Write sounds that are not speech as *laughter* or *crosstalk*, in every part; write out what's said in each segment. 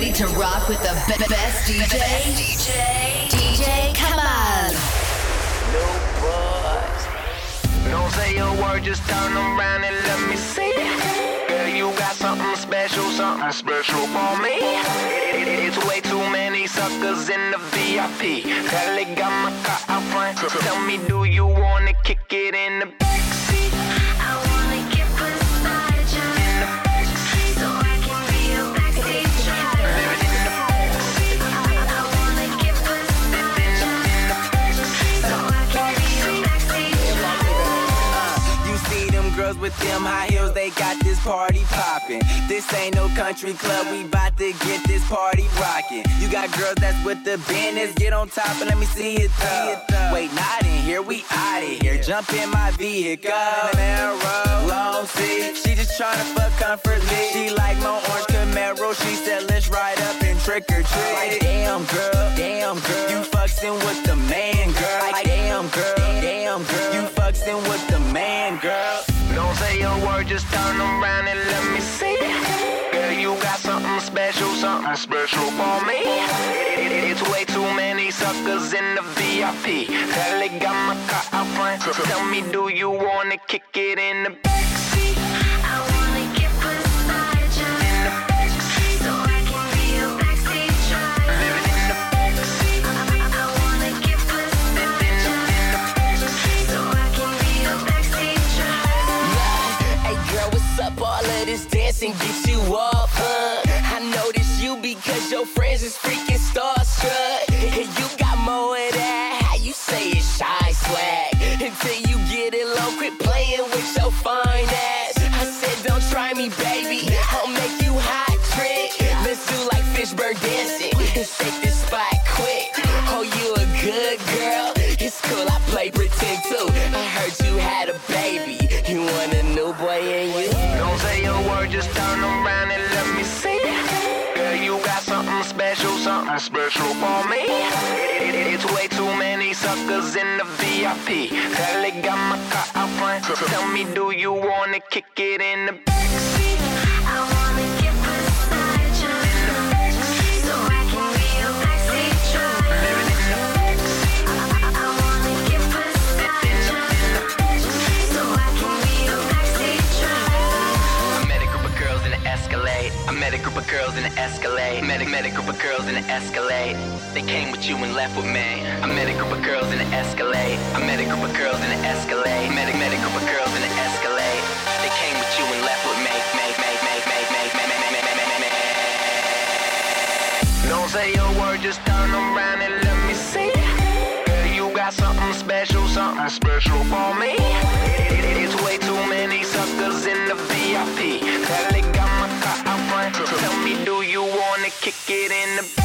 ready to rock with the be- best DJ? DJ, DJ come on. New Boyz. Don't say a word, just turn around and let me see. Girl, you got something special, something special for me. It's way too many suckers in the VIP. They got my car out front. Tell me, do you wanna kick it in the backseat? Girls with them high heels, they got this party poppin'. This ain't no country club, we bout to get this party rockin'. You got girls that's with the business, get on top and let me see it through. Wait, not in here, we outta here. Jump in my vehicle, Camaro, long seat. She just tryna fuck comfortably. She like my orange Camaro, she said let's ride up and trick or treat. Like damn girl, damn girl, you fucking with the man, girl. Like damn girl, damn girl, you fucking with just turn around and let me see. Girl, you got something special, something special for me. It's way too many suckers in the VIP. Girl, they got my car out front. Tell me, do you wanna kick it in the backseat? Dancing get you up, huh? I notice you because your friends is freaking starstruck. And you got more of that, how you say it's shy swag. Until you get it low, quit playing with your fine ass. I said, don't try me, baby. I'll special, for me. It's way too many suckers in the VIP. They got my car out front. Tell me, do you wanna kick it in the backseat? Escalade. Met a, met a group of girls in an Escalade. They came with you and left with me. I met a group of girls in an Escalade. I met a group of girls in an Escalade. Met a, met a group of girls in an Escalade. They came with you and left with me. Don't say a word, just turn around and let me see. Girl, you got something special, something special for me. It's way in the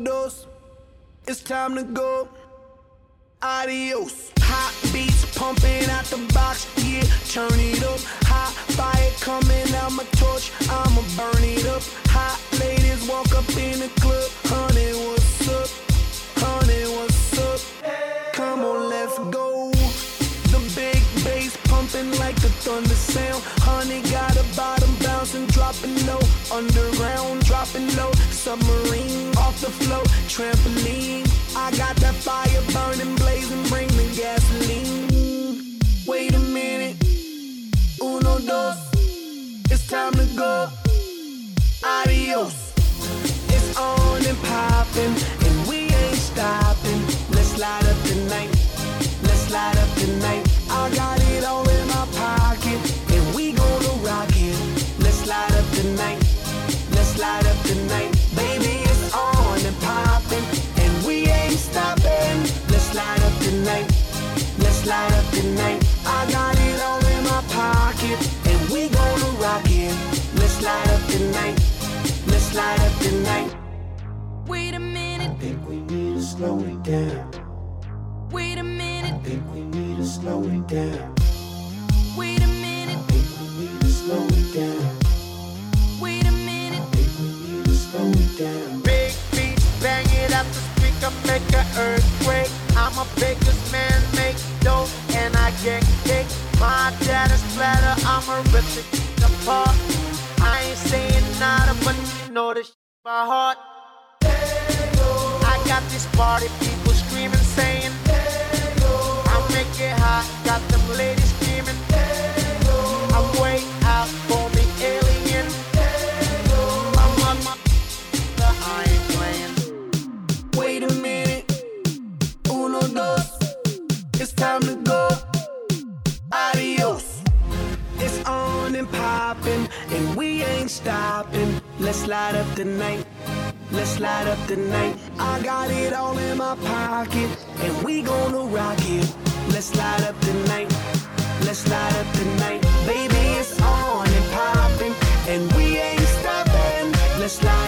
uno, it's time to go. Adios. Hot beats pumping out the box, yeah, turn it up. Hot fire coming out my torch, I'ma burn it up. Hot ladies walk up in the club, honey, what's up? Honey, what's up? Come on, let's go. The big bass pumping like the thunder sound. Honey got a bottom bouncing, dropping low. Underground, dropping low. Submarine the flow, trampoline. I got that fire burning, blazing, bring down. Wait a minute. I think we need to slow it down.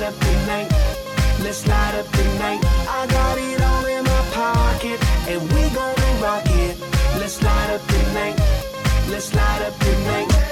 light up the night. Let's light up the night. I got it all in my pocket, and we gonna rock it. Let's light up the night. Let's light up the night.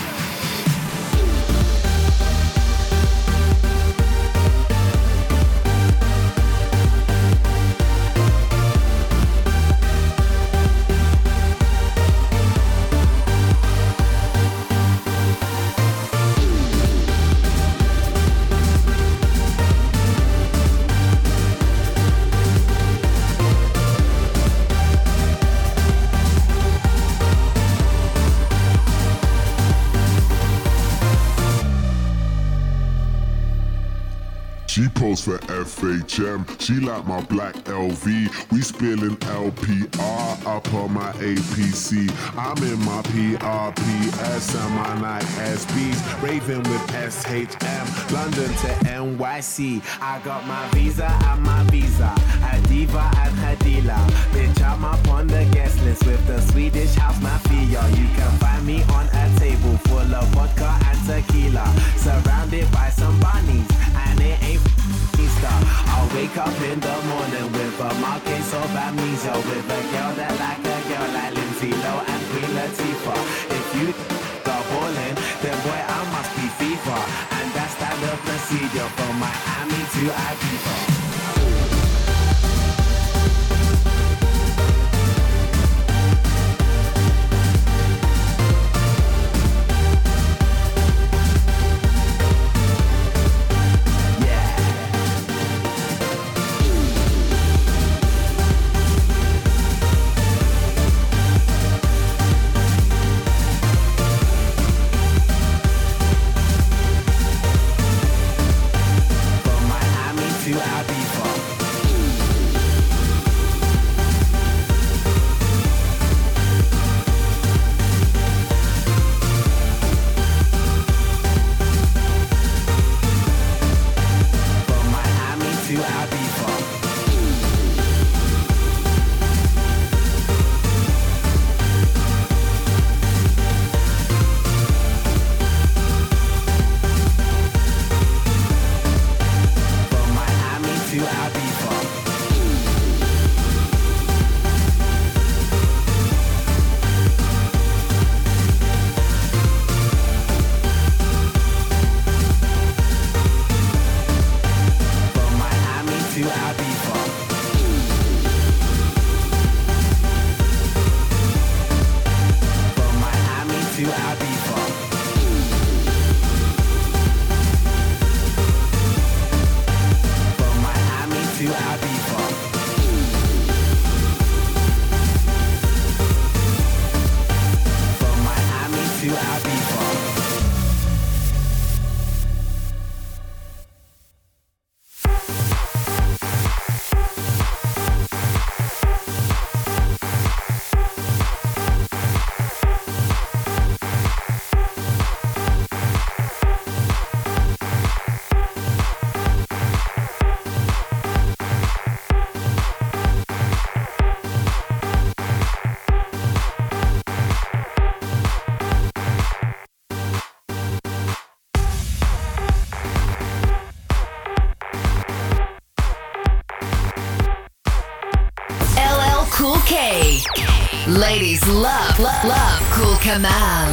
For FHM. She like my black LV. We spilling LPR up on my APC. I'm in my PRPS and my Nike SBs. Raving with SHM. London to NYC. I got my visa and my visa. A diva and her dealer. Bitch, I'm up on the guest list with the Swedish house mafia. You can find me on a table full of vodka and tequila. Surrounded by some bunnies. Wake up in the morning with a marquise of amnesia. With a girl that like a girl like Lindsay Lohan and Queen Latifah. If you *laughs* go ballin', then boy I must be FIFA. And that's standard procedure from Miami to Ibiza. From Miami K-mal.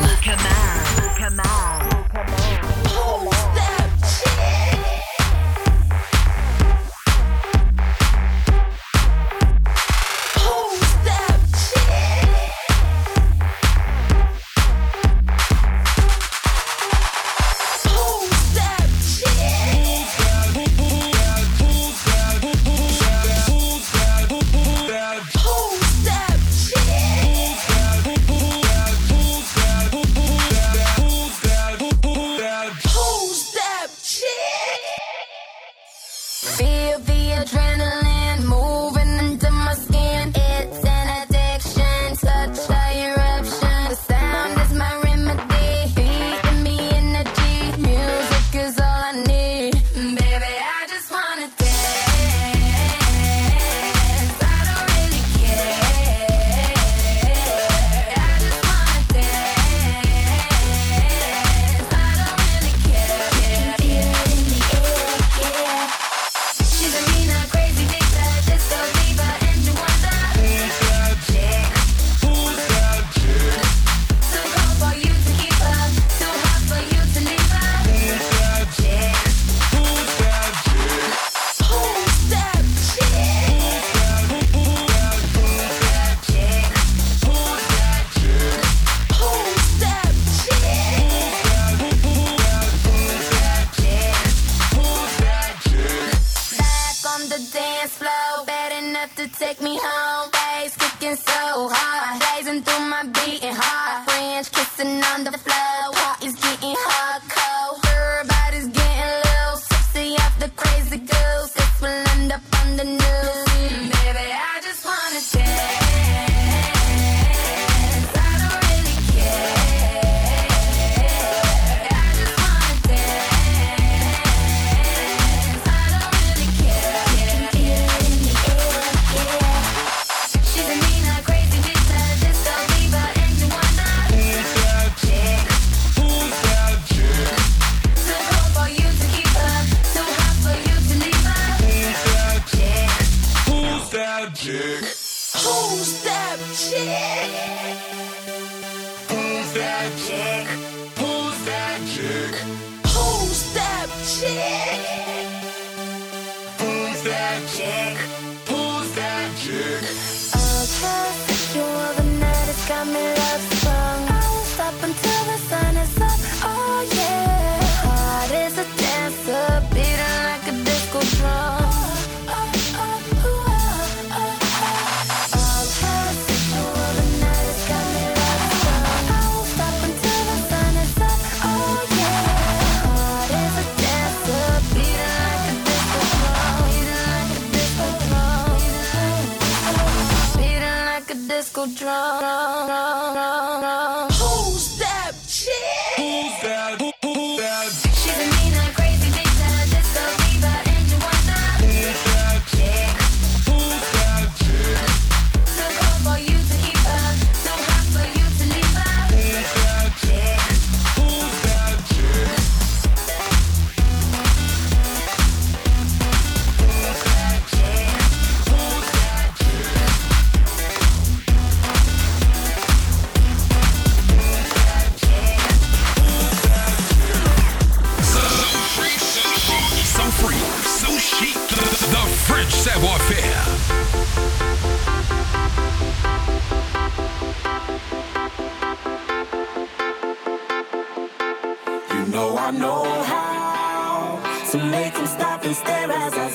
let's go drum. know I know how. To make them stop and stare as I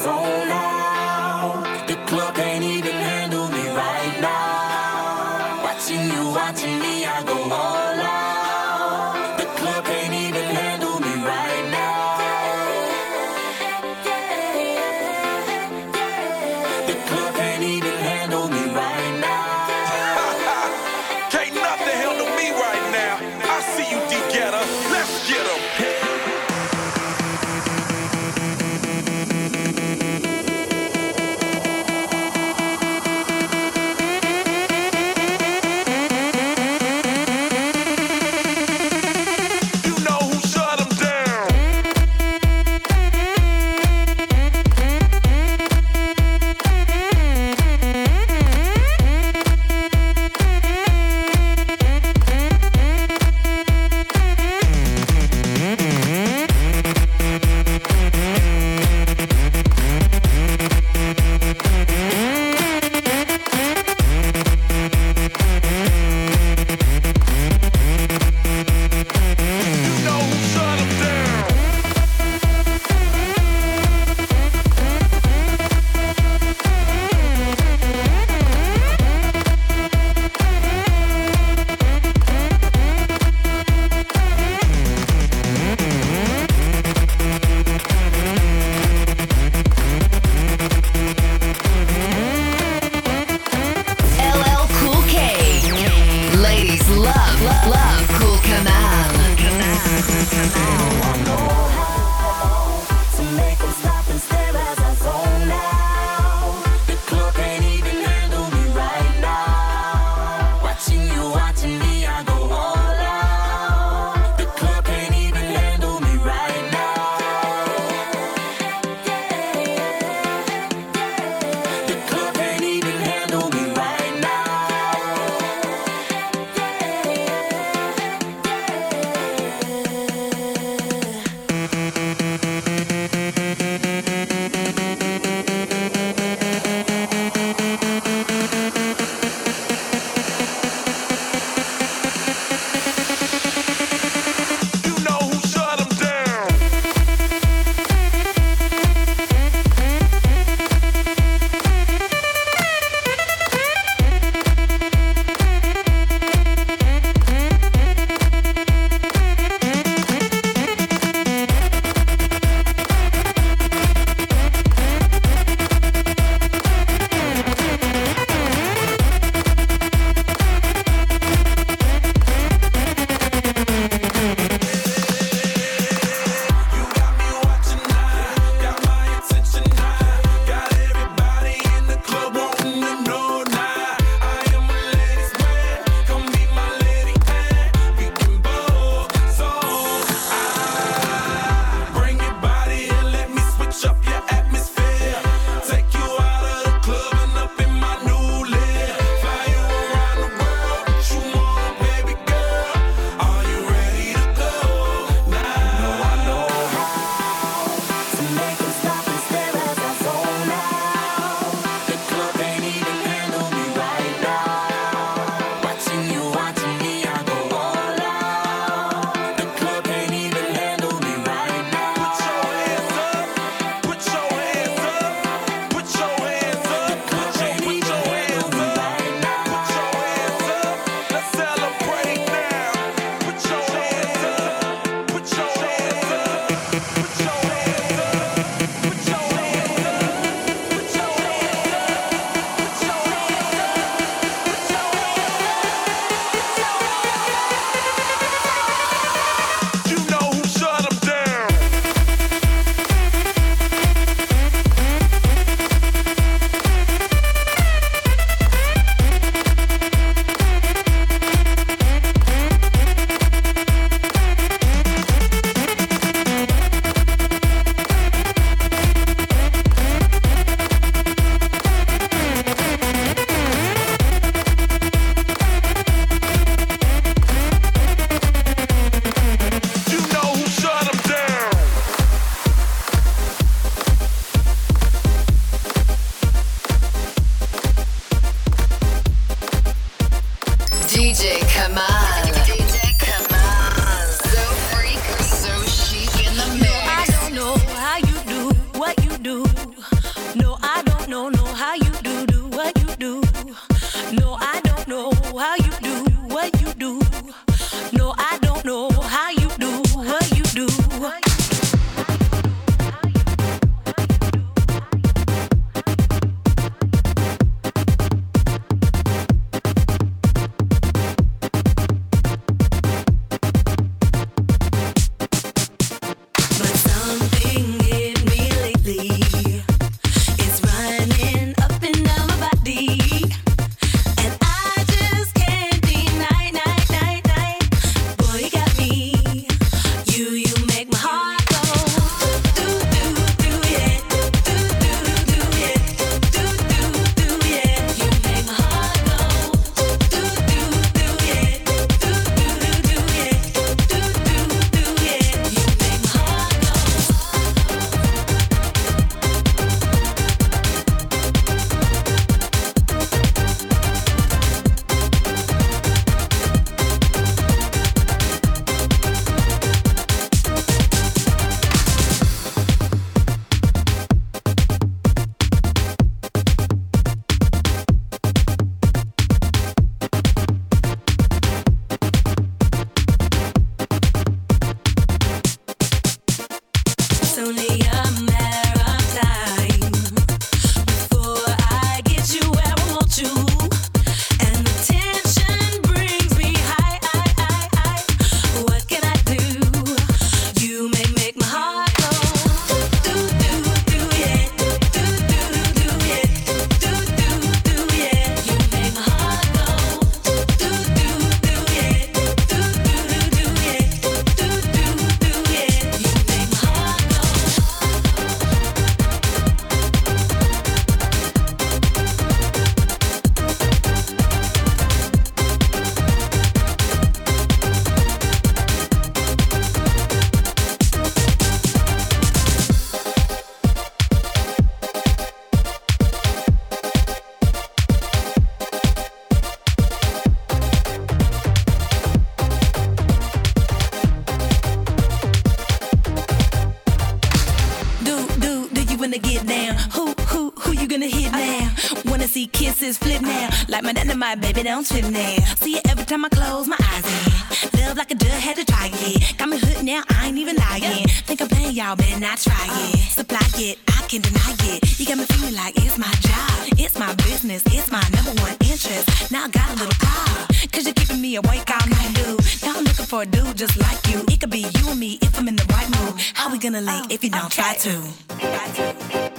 baby, don't trip now. See it every time I close my eyes in. Love like a duck, had to try it. Got me hooked now, I ain't even lying. Think I'm playing, y'all better not try it. Supply it, I can deny it. You got me feeling like it's my job. It's my business, it's my number one interest. Now I got a little pride. Cause you're keeping me awake all night, dude. Now I'm looking for a dude just like you. It could be you and me if I'm in the right mood. How we gonna link if you don't try to?